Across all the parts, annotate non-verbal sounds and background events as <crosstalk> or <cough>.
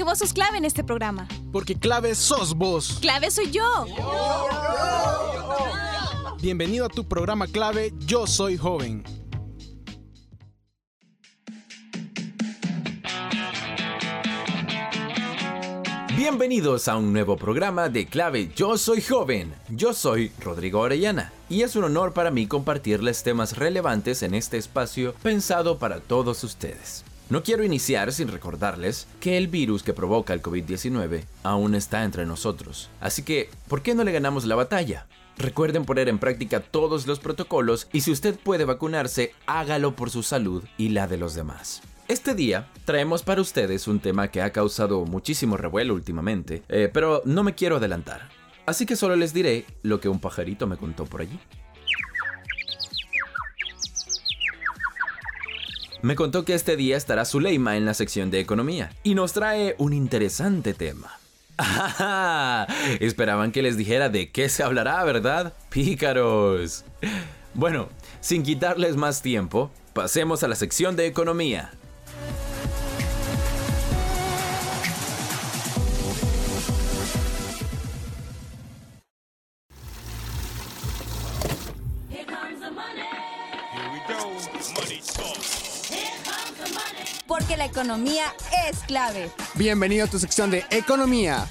Porque vos sos clave en este programa. Porque clave sos vos. Clave soy yo. Bienvenido a tu programa clave Yo Soy Joven. Bienvenidos a un nuevo programa de Clave Yo Soy Joven. Yo soy Rodrigo Orellana y es un honor para mí compartirles temas relevantes en este espacio pensado para todos ustedes. No quiero iniciar sin recordarles que el virus que provoca el COVID-19 aún está entre nosotros. Así que, ¿por qué no le ganamos la batalla? Recuerden poner en práctica todos los protocolos y si usted puede vacunarse, hágalo por su salud y la de los demás. Este día traemos para ustedes un tema que ha causado muchísimo revuelo últimamente, eh, pero no me quiero adelantar. Así que solo les diré lo que un pajarito me contó por allí. Me contó que este día estará Zuleima en la sección de economía y nos trae un interesante tema. <laughs> Esperaban que les dijera de qué se hablará, ¿verdad? Pícaros. Bueno, sin quitarles más tiempo, pasemos a la sección de economía. Porque la economía es clave. Bienvenido a tu sección de Economía.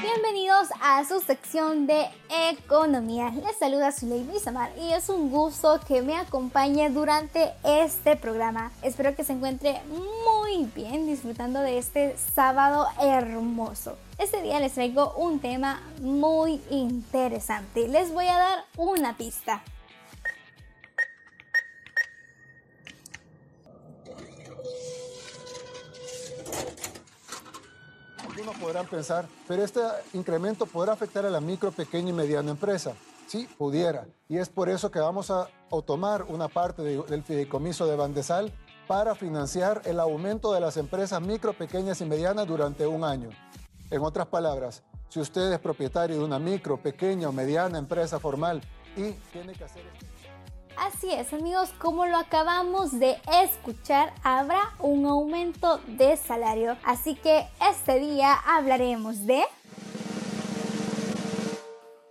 Bienvenidos a su sección de Economía. Les saluda Zuleima Samar y es un gusto que me acompañe durante este programa. Espero que se encuentre muy bien disfrutando de este sábado hermoso. Este día les traigo un tema muy interesante. Les voy a dar una pista. Algunos podrán pensar, pero este incremento podrá afectar a la micro, pequeña y mediana empresa. Sí, pudiera. Y es por eso que vamos a, tomar una parte de- del fideicomiso de Bandesal para financiar el aumento de las empresas micro, pequeñas y medianas durante un año. En otras palabras, si usted es propietario de una micro, pequeña o mediana empresa formal y tiene que hacer... este- Así es, amigos, como lo acabamos de escuchar, habrá un aumento de salario. Así que este día hablaremos de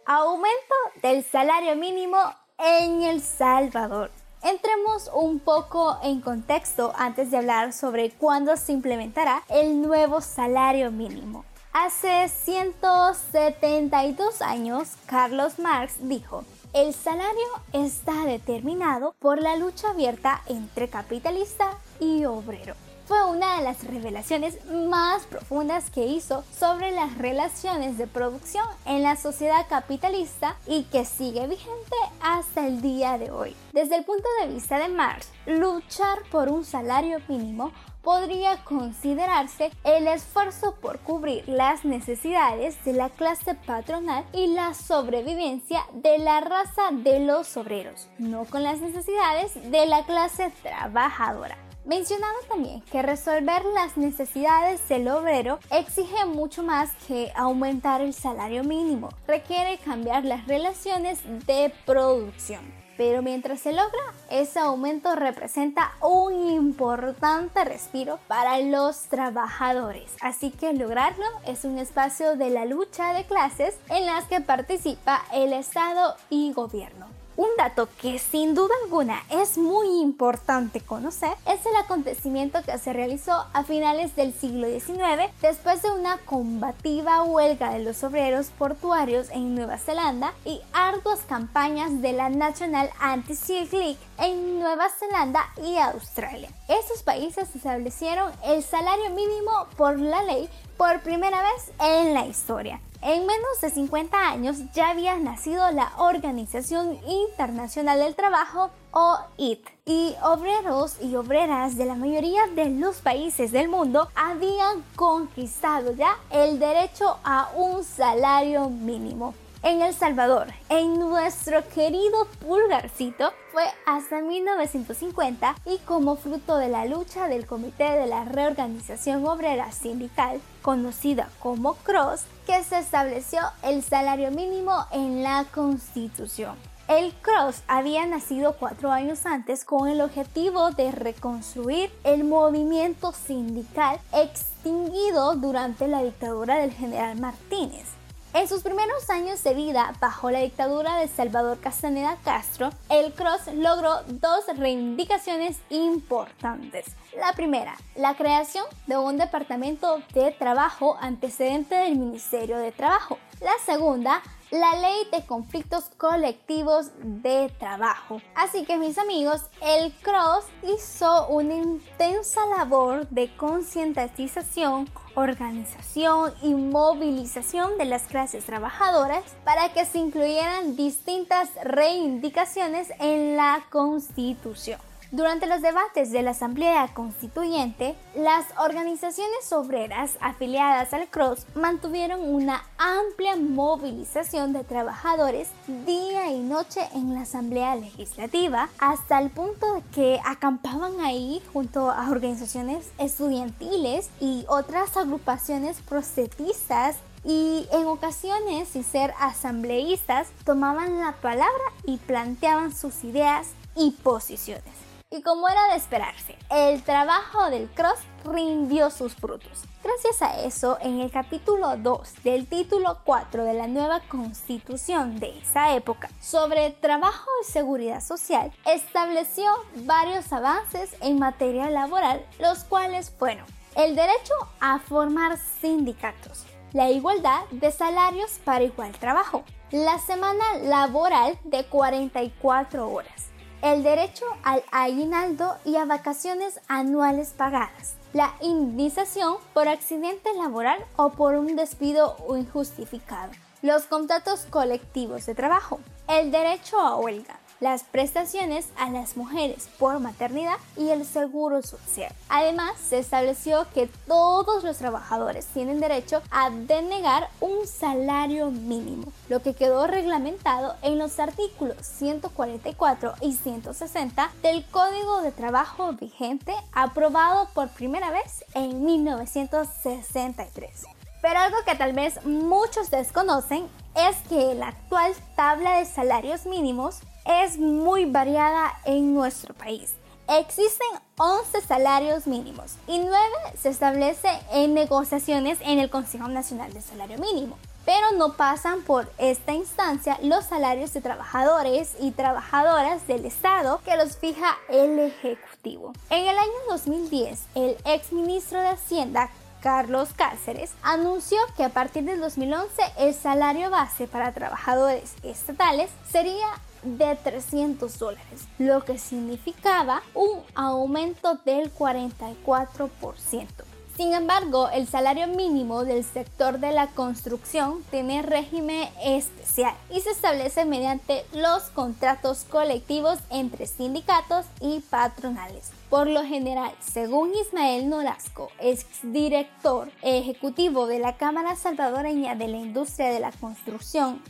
aumento del salario mínimo en El Salvador. Entremos un poco en contexto antes de hablar sobre cuándo se implementará el nuevo salario mínimo. Hace 172 años, Carlos Marx dijo, el salario está determinado por la lucha abierta entre capitalista y obrero. Fue una de las revelaciones más profundas que hizo sobre las relaciones de producción en la sociedad capitalista y que sigue vigente hasta el día de hoy. Desde el punto de vista de Marx, luchar por un salario mínimo podría considerarse el esfuerzo por cubrir las necesidades de la clase patronal y la sobrevivencia de la raza de los obreros, no con las necesidades de la clase trabajadora. Mencionaba también que resolver las necesidades del obrero exige mucho más que aumentar el salario mínimo, requiere cambiar las relaciones de producción. Pero mientras se logra, ese aumento representa un importante respiro para los trabajadores. Así que lograrlo es un espacio de la lucha de clases en las que participa el Estado y gobierno. Un dato que sin duda alguna es muy importante conocer es el acontecimiento que se realizó a finales del siglo XIX después de una combativa huelga de los obreros portuarios en Nueva Zelanda y arduas campañas de la National Anti-Seal League en Nueva Zelanda y Australia. Estos países establecieron el salario mínimo por la ley por primera vez en la historia. En menos de 50 años ya había nacido la Organización Internacional del Trabajo, OIT, y obreros y obreras de la mayoría de los países del mundo habían conquistado ya el derecho a un salario mínimo. En El Salvador, en nuestro querido pulgarcito, fue hasta 1950 y como fruto de la lucha del Comité de la Reorganización Obrera Sindical, conocida como CROSS, que se estableció el salario mínimo en la Constitución. El Cross había nacido cuatro años antes con el objetivo de reconstruir el movimiento sindical extinguido durante la dictadura del general Martínez. En sus primeros años de vida bajo la dictadura de Salvador Castaneda Castro, el Cross logró dos reivindicaciones importantes. La primera, la creación de un departamento de trabajo antecedente del Ministerio de Trabajo. La segunda, la ley de conflictos colectivos de trabajo. Así que mis amigos, el CROSS hizo una intensa labor de concientización, organización y movilización de las clases trabajadoras para que se incluyeran distintas reivindicaciones en la Constitución. Durante los debates de la Asamblea Constituyente, las organizaciones obreras afiliadas al CROSS mantuvieron una amplia movilización de trabajadores día y noche en la Asamblea Legislativa, hasta el punto de que acampaban ahí junto a organizaciones estudiantiles y otras agrupaciones prosetistas y en ocasiones, sin ser asambleístas, tomaban la palabra y planteaban sus ideas y posiciones. Y como era de esperarse, el trabajo del Cross rindió sus frutos. Gracias a eso, en el capítulo 2 del título 4 de la nueva constitución de esa época sobre trabajo y seguridad social, estableció varios avances en materia laboral, los cuales fueron el derecho a formar sindicatos, la igualdad de salarios para igual trabajo, la semana laboral de 44 horas, el derecho al aguinaldo y a vacaciones anuales pagadas, la indemnización por accidente laboral o por un despido injustificado, los contratos colectivos de trabajo, el derecho a huelga, las prestaciones a las mujeres por maternidad y el seguro social. Además, se estableció que todos los trabajadores tienen derecho a denegar un salario mínimo, lo que quedó reglamentado en los artículos 144 y 160 del Código de Trabajo vigente aprobado por primera vez en 1963. Pero algo que tal vez muchos desconocen es que la actual tabla de salarios mínimos es muy variada en nuestro país. Existen 11 salarios mínimos y 9 se establece en negociaciones en el Consejo Nacional de Salario Mínimo. Pero no pasan por esta instancia los salarios de trabajadores y trabajadoras del Estado que los fija el Ejecutivo. En el año 2010, el ex ministro de Hacienda, Carlos Cáceres, anunció que a partir del 2011 el salario base para trabajadores estatales sería de 300 dólares, lo que significaba un aumento del 44%. Sin embargo, el salario mínimo del sector de la construcción tiene régimen especial y se establece mediante los contratos colectivos entre sindicatos y patronales. Por lo general, según Ismael Nolasco, exdirector ejecutivo de la Cámara Salvadoreña de la Industria de la Construcción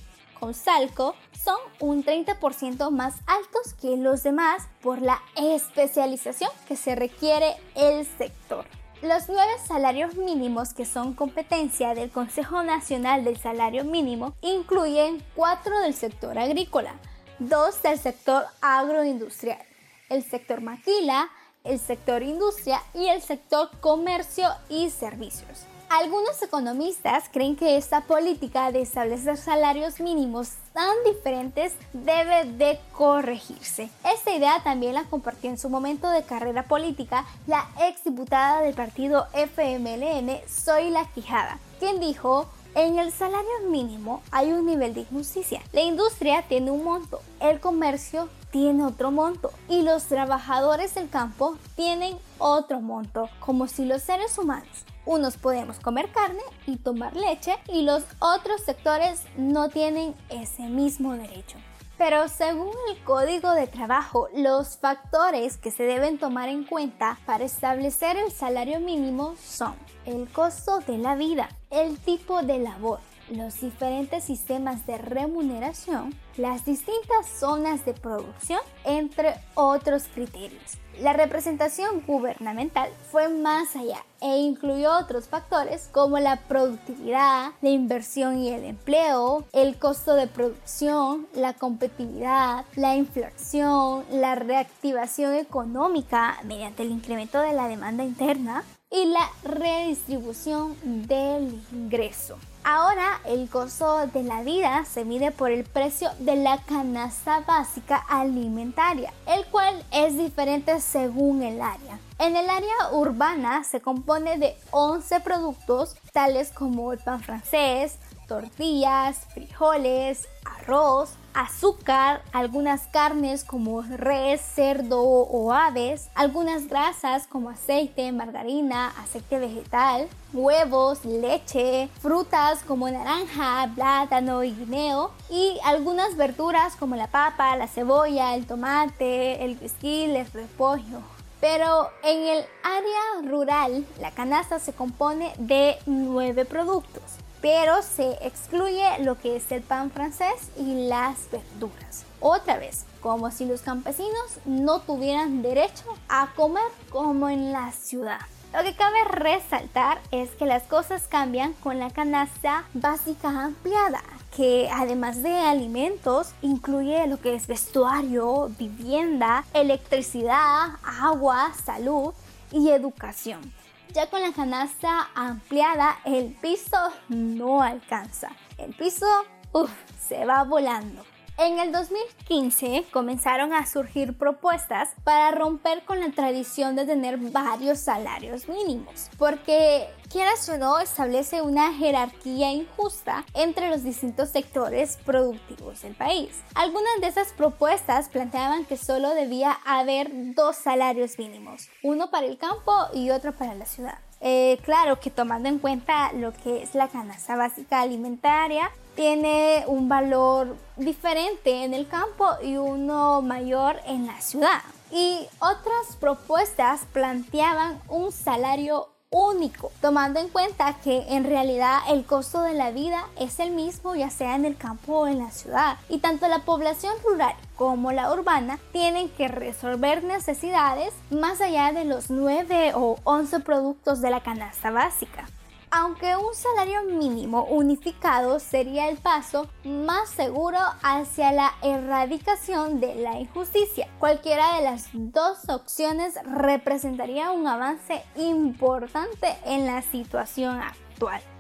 Salco son un 30% más altos que los demás por la especialización que se requiere el sector. Los nueve salarios mínimos que son competencia del Consejo Nacional del Salario Mínimo incluyen cuatro del sector agrícola, dos del sector agroindustrial, el sector maquila, el sector industria y el sector comercio y servicios. Algunos economistas creen que esta política de establecer salarios mínimos tan diferentes debe de corregirse. Esta idea también la compartió en su momento de carrera política la ex diputada del partido FMLN, La Quijada, quien dijo en el salario mínimo hay un nivel de injusticia. La industria tiene un monto, el comercio tiene otro monto y los trabajadores del campo tienen otro monto, como si los seres humanos unos podemos comer carne y tomar leche y los otros sectores no tienen ese mismo derecho. Pero según el Código de Trabajo, los factores que se deben tomar en cuenta para establecer el salario mínimo son el costo de la vida, el tipo de labor, los diferentes sistemas de remuneración, las distintas zonas de producción, entre otros criterios. La representación gubernamental fue más allá e incluyó otros factores como la productividad, la inversión y el empleo, el costo de producción, la competitividad, la inflación, la reactivación económica mediante el incremento de la demanda interna y la redistribución del ingreso. Ahora el costo de la vida se mide por el precio de la canasta básica alimentaria, el cual es diferente según el área. En el área urbana se compone de 11 productos tales como el pan francés, tortillas, frijoles, arroz, azúcar, algunas carnes como res, cerdo o aves, algunas grasas como aceite, margarina, aceite vegetal, huevos, leche, frutas como naranja, plátano y guineo y algunas verduras como la papa, la cebolla, el tomate, el whisky, el repollo. Pero en el área rural, la canasta se compone de nueve productos pero se excluye lo que es el pan francés y las verduras. Otra vez, como si los campesinos no tuvieran derecho a comer como en la ciudad. Lo que cabe resaltar es que las cosas cambian con la canasta básica ampliada, que además de alimentos incluye lo que es vestuario, vivienda, electricidad, agua, salud y educación. Ya con la canasta ampliada, el piso no alcanza. El piso, uff, se va volando. En el 2015 comenzaron a surgir propuestas para romper con la tradición de tener varios salarios mínimos, porque quieras o no establece una jerarquía injusta entre los distintos sectores productivos del país. Algunas de esas propuestas planteaban que solo debía haber dos salarios mínimos, uno para el campo y otro para la ciudad. Eh, claro que tomando en cuenta lo que es la canasta básica alimentaria, tiene un valor diferente en el campo y uno mayor en la ciudad. Y otras propuestas planteaban un salario único, tomando en cuenta que en realidad el costo de la vida es el mismo ya sea en el campo o en la ciudad y tanto la población rural como la urbana tienen que resolver necesidades más allá de los 9 o 11 productos de la canasta básica aunque un salario mínimo unificado sería el paso más seguro hacia la erradicación de la injusticia. Cualquiera de las dos opciones representaría un avance importante en la situación actual.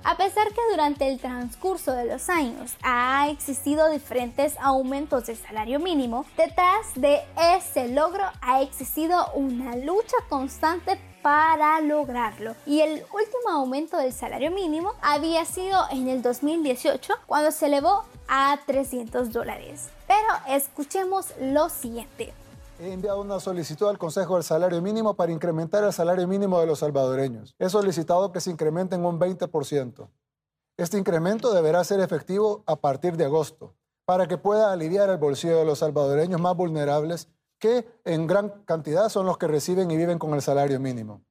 A pesar que durante el transcurso de los años ha existido diferentes aumentos del salario mínimo, detrás de ese logro ha existido una lucha constante para lograrlo. Y el último aumento del salario mínimo había sido en el 2018 cuando se elevó a 300 dólares. Pero escuchemos lo siguiente. He enviado una solicitud al Consejo del Salario Mínimo para incrementar el salario mínimo de los salvadoreños. He solicitado que se incremente en un 20%. Este incremento deberá ser efectivo a partir de agosto para que pueda aliviar el bolsillo de los salvadoreños más vulnerables que en gran cantidad son los que reciben y viven con el salario mínimo.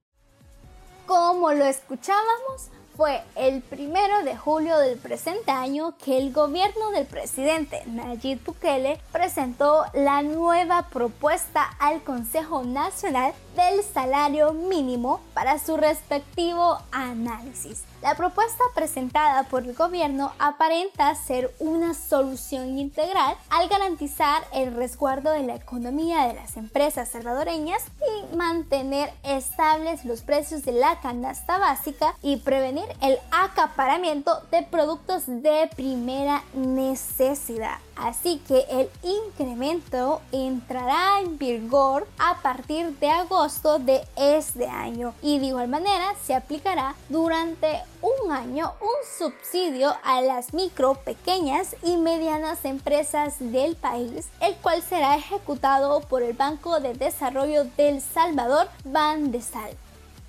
Como lo escuchábamos, fue el primero de julio del presente año que el gobierno del presidente Nayib Bukele presentó la nueva propuesta al Consejo Nacional del Salario Mínimo para su respectivo análisis. La propuesta presentada por el gobierno aparenta ser una solución integral al garantizar el resguardo de la economía de las empresas salvadoreñas y mantener estables los precios de la canasta básica y prevenir el acaparamiento de productos de primera necesidad. Así que el incremento entrará en vigor a partir de agosto de este año y de igual manera se aplicará durante un año un subsidio a las micro, pequeñas y medianas empresas del país, el cual será ejecutado por el Banco de Desarrollo del Salvador, Bandesal.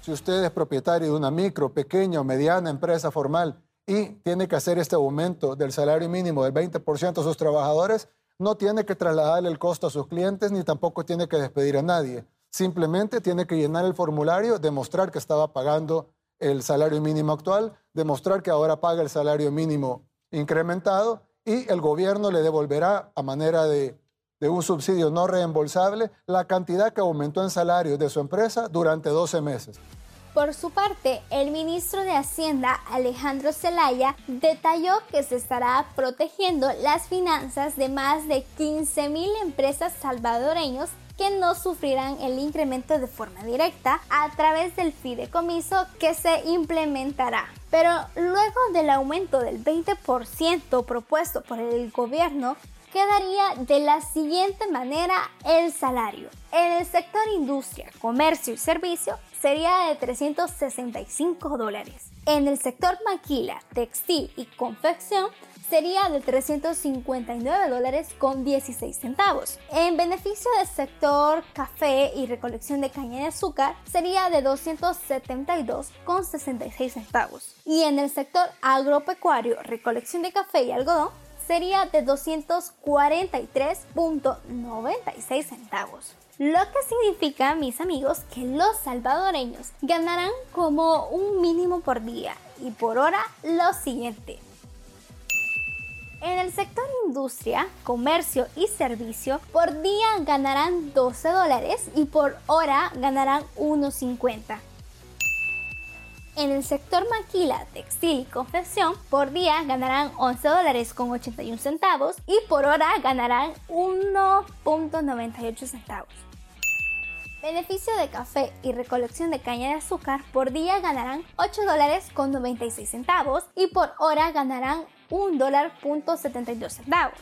Si usted es propietario de una micro, pequeña o mediana empresa formal y tiene que hacer este aumento del salario mínimo del 20% a sus trabajadores, no tiene que trasladarle el costo a sus clientes ni tampoco tiene que despedir a nadie. Simplemente tiene que llenar el formulario, demostrar que estaba pagando el salario mínimo actual, demostrar que ahora paga el salario mínimo incrementado y el gobierno le devolverá a manera de, de un subsidio no reembolsable la cantidad que aumentó en salarios de su empresa durante 12 meses. Por su parte, el ministro de Hacienda, Alejandro Zelaya, detalló que se estará protegiendo las finanzas de más de 15.000 empresas salvadoreños que no sufrirán el incremento de forma directa a través del fideicomiso que se implementará. Pero luego del aumento del 20% propuesto por el gobierno, quedaría de la siguiente manera el salario. En el sector industria, comercio y servicio sería de 365 dólares. En el sector maquila, textil y confección sería de 359 dólares con 16 centavos. En beneficio del sector café y recolección de caña de azúcar sería de 272 con 66 centavos. Y en el sector agropecuario, recolección de café y algodón sería de 243.96 centavos. Lo que significa, mis amigos, que los salvadoreños ganarán como un mínimo por día y por hora lo siguiente. En el sector industria, comercio y servicio, por día ganarán 12 dólares y por hora ganarán 1.50. En el sector maquila, textil y confección, por día ganarán 11 dólares con 81 centavos y por hora ganarán 1.98 centavos. Beneficio de café y recolección de caña de azúcar, por día ganarán 8 dólares con 96 centavos y por hora ganarán 1 dólar punto 72 centavos.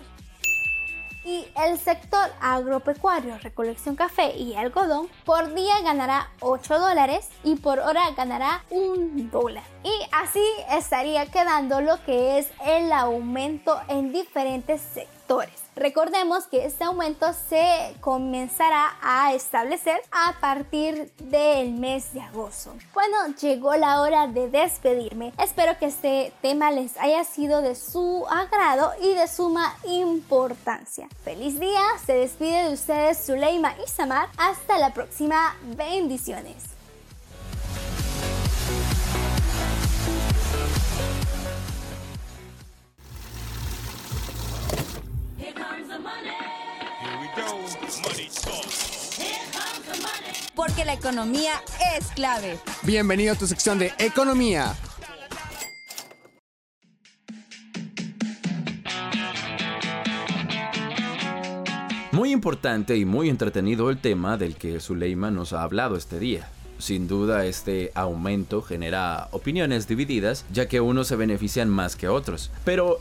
Y el sector agropecuario, recolección café y algodón, por día ganará 8 dólares y por hora ganará 1 dólar. Y así estaría quedando lo que es el aumento en diferentes sectores. Recordemos que este aumento se comenzará a establecer a partir del mes de agosto. Bueno, llegó la hora de despedirme. Espero que este tema les haya sido de su agrado y de suma importancia. Feliz día, se despide de ustedes Zuleima y Samar. Hasta la próxima, bendiciones. Porque la economía es clave. Bienvenido a tu sección de Economía. Muy importante y muy entretenido el tema del que Zuleima nos ha hablado este día. Sin duda este aumento genera opiniones divididas ya que unos se benefician más que otros. Pero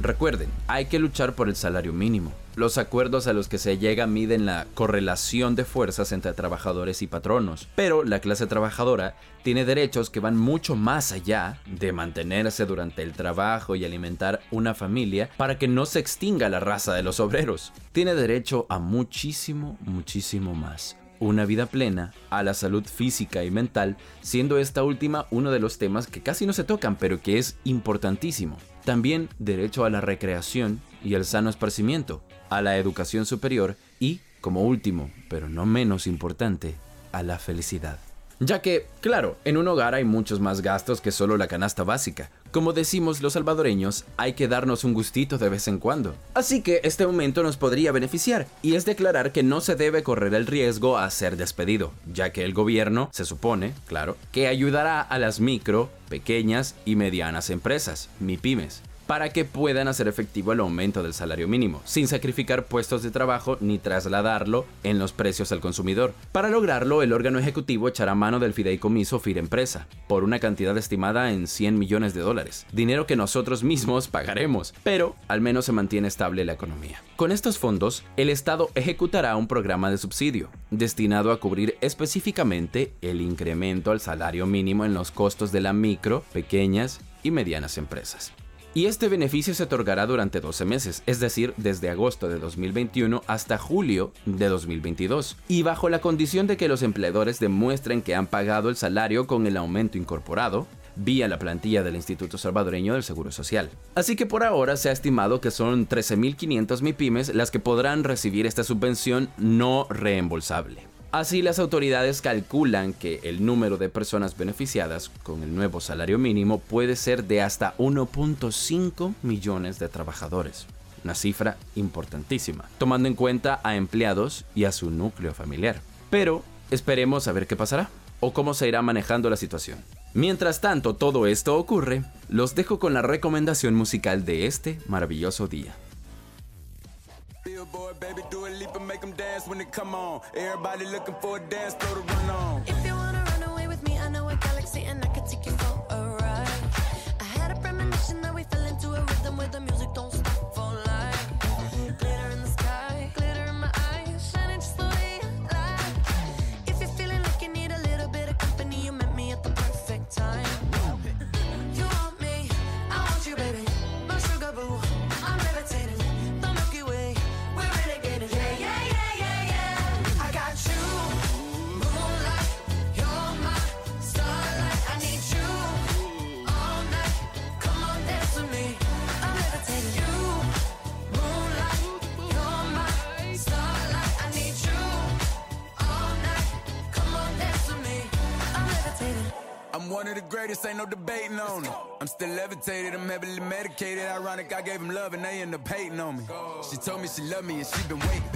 recuerden, hay que luchar por el salario mínimo. Los acuerdos a los que se llega miden la correlación de fuerzas entre trabajadores y patronos, pero la clase trabajadora tiene derechos que van mucho más allá de mantenerse durante el trabajo y alimentar una familia para que no se extinga la raza de los obreros. Tiene derecho a muchísimo, muchísimo más una vida plena, a la salud física y mental, siendo esta última uno de los temas que casi no se tocan, pero que es importantísimo. También derecho a la recreación y al sano esparcimiento, a la educación superior y, como último, pero no menos importante, a la felicidad. Ya que, claro, en un hogar hay muchos más gastos que solo la canasta básica. Como decimos los salvadoreños, hay que darnos un gustito de vez en cuando. Así que este aumento nos podría beneficiar, y es declarar que no se debe correr el riesgo a ser despedido, ya que el gobierno, se supone, claro, que ayudará a las micro, pequeñas y medianas empresas, MIPIMES, para que puedan hacer efectivo el aumento del salario mínimo, sin sacrificar puestos de trabajo ni trasladarlo en los precios al consumidor. Para lograrlo, el órgano ejecutivo echará mano del fideicomiso Empresa, por una cantidad estimada en 100 millones de dólares, dinero que nosotros mismos pagaremos, pero al menos se mantiene estable la economía. Con estos fondos, el Estado ejecutará un programa de subsidio, destinado a cubrir específicamente el incremento al salario mínimo en los costos de la micro, pequeñas y medianas empresas. Y este beneficio se otorgará durante 12 meses, es decir, desde agosto de 2021 hasta julio de 2022, y bajo la condición de que los empleadores demuestren que han pagado el salario con el aumento incorporado, vía la plantilla del Instituto Salvadoreño del Seguro Social. Así que por ahora se ha estimado que son 13.500 MIPIMES las que podrán recibir esta subvención no reembolsable. Así las autoridades calculan que el número de personas beneficiadas con el nuevo salario mínimo puede ser de hasta 1.5 millones de trabajadores. Una cifra importantísima, tomando en cuenta a empleados y a su núcleo familiar. Pero esperemos a ver qué pasará o cómo se irá manejando la situación. Mientras tanto todo esto ocurre, los dejo con la recomendación musical de este maravilloso día. Billboard, baby, do a leap and make them dance when they come on. Everybody looking for a dance floor to run on. If you wanna run away with me, I know a galaxy and I can take you for a ride. I had a premonition that we fell into a rhythm where the music don't stop greatest, ain't no debating on it. I'm still levitated, I'm heavily medicated. Ironic, I gave him love and they end up hating on me. She told me she loved me and she been waiting.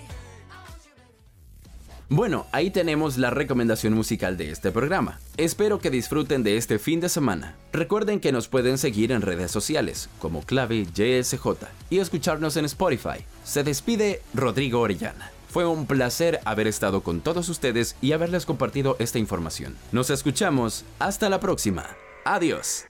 Bueno, ahí tenemos la recomendación musical de este programa. Espero que disfruten de este fin de semana. Recuerden que nos pueden seguir en redes sociales como clave JSJ y escucharnos en Spotify. Se despide Rodrigo Orellana. Fue un placer haber estado con todos ustedes y haberles compartido esta información. Nos escuchamos. Hasta la próxima. Adiós.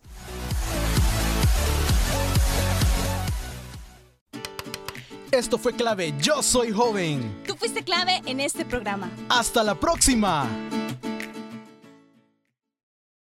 Esto fue clave. Yo soy joven. Tú fuiste clave en este programa. Hasta la próxima.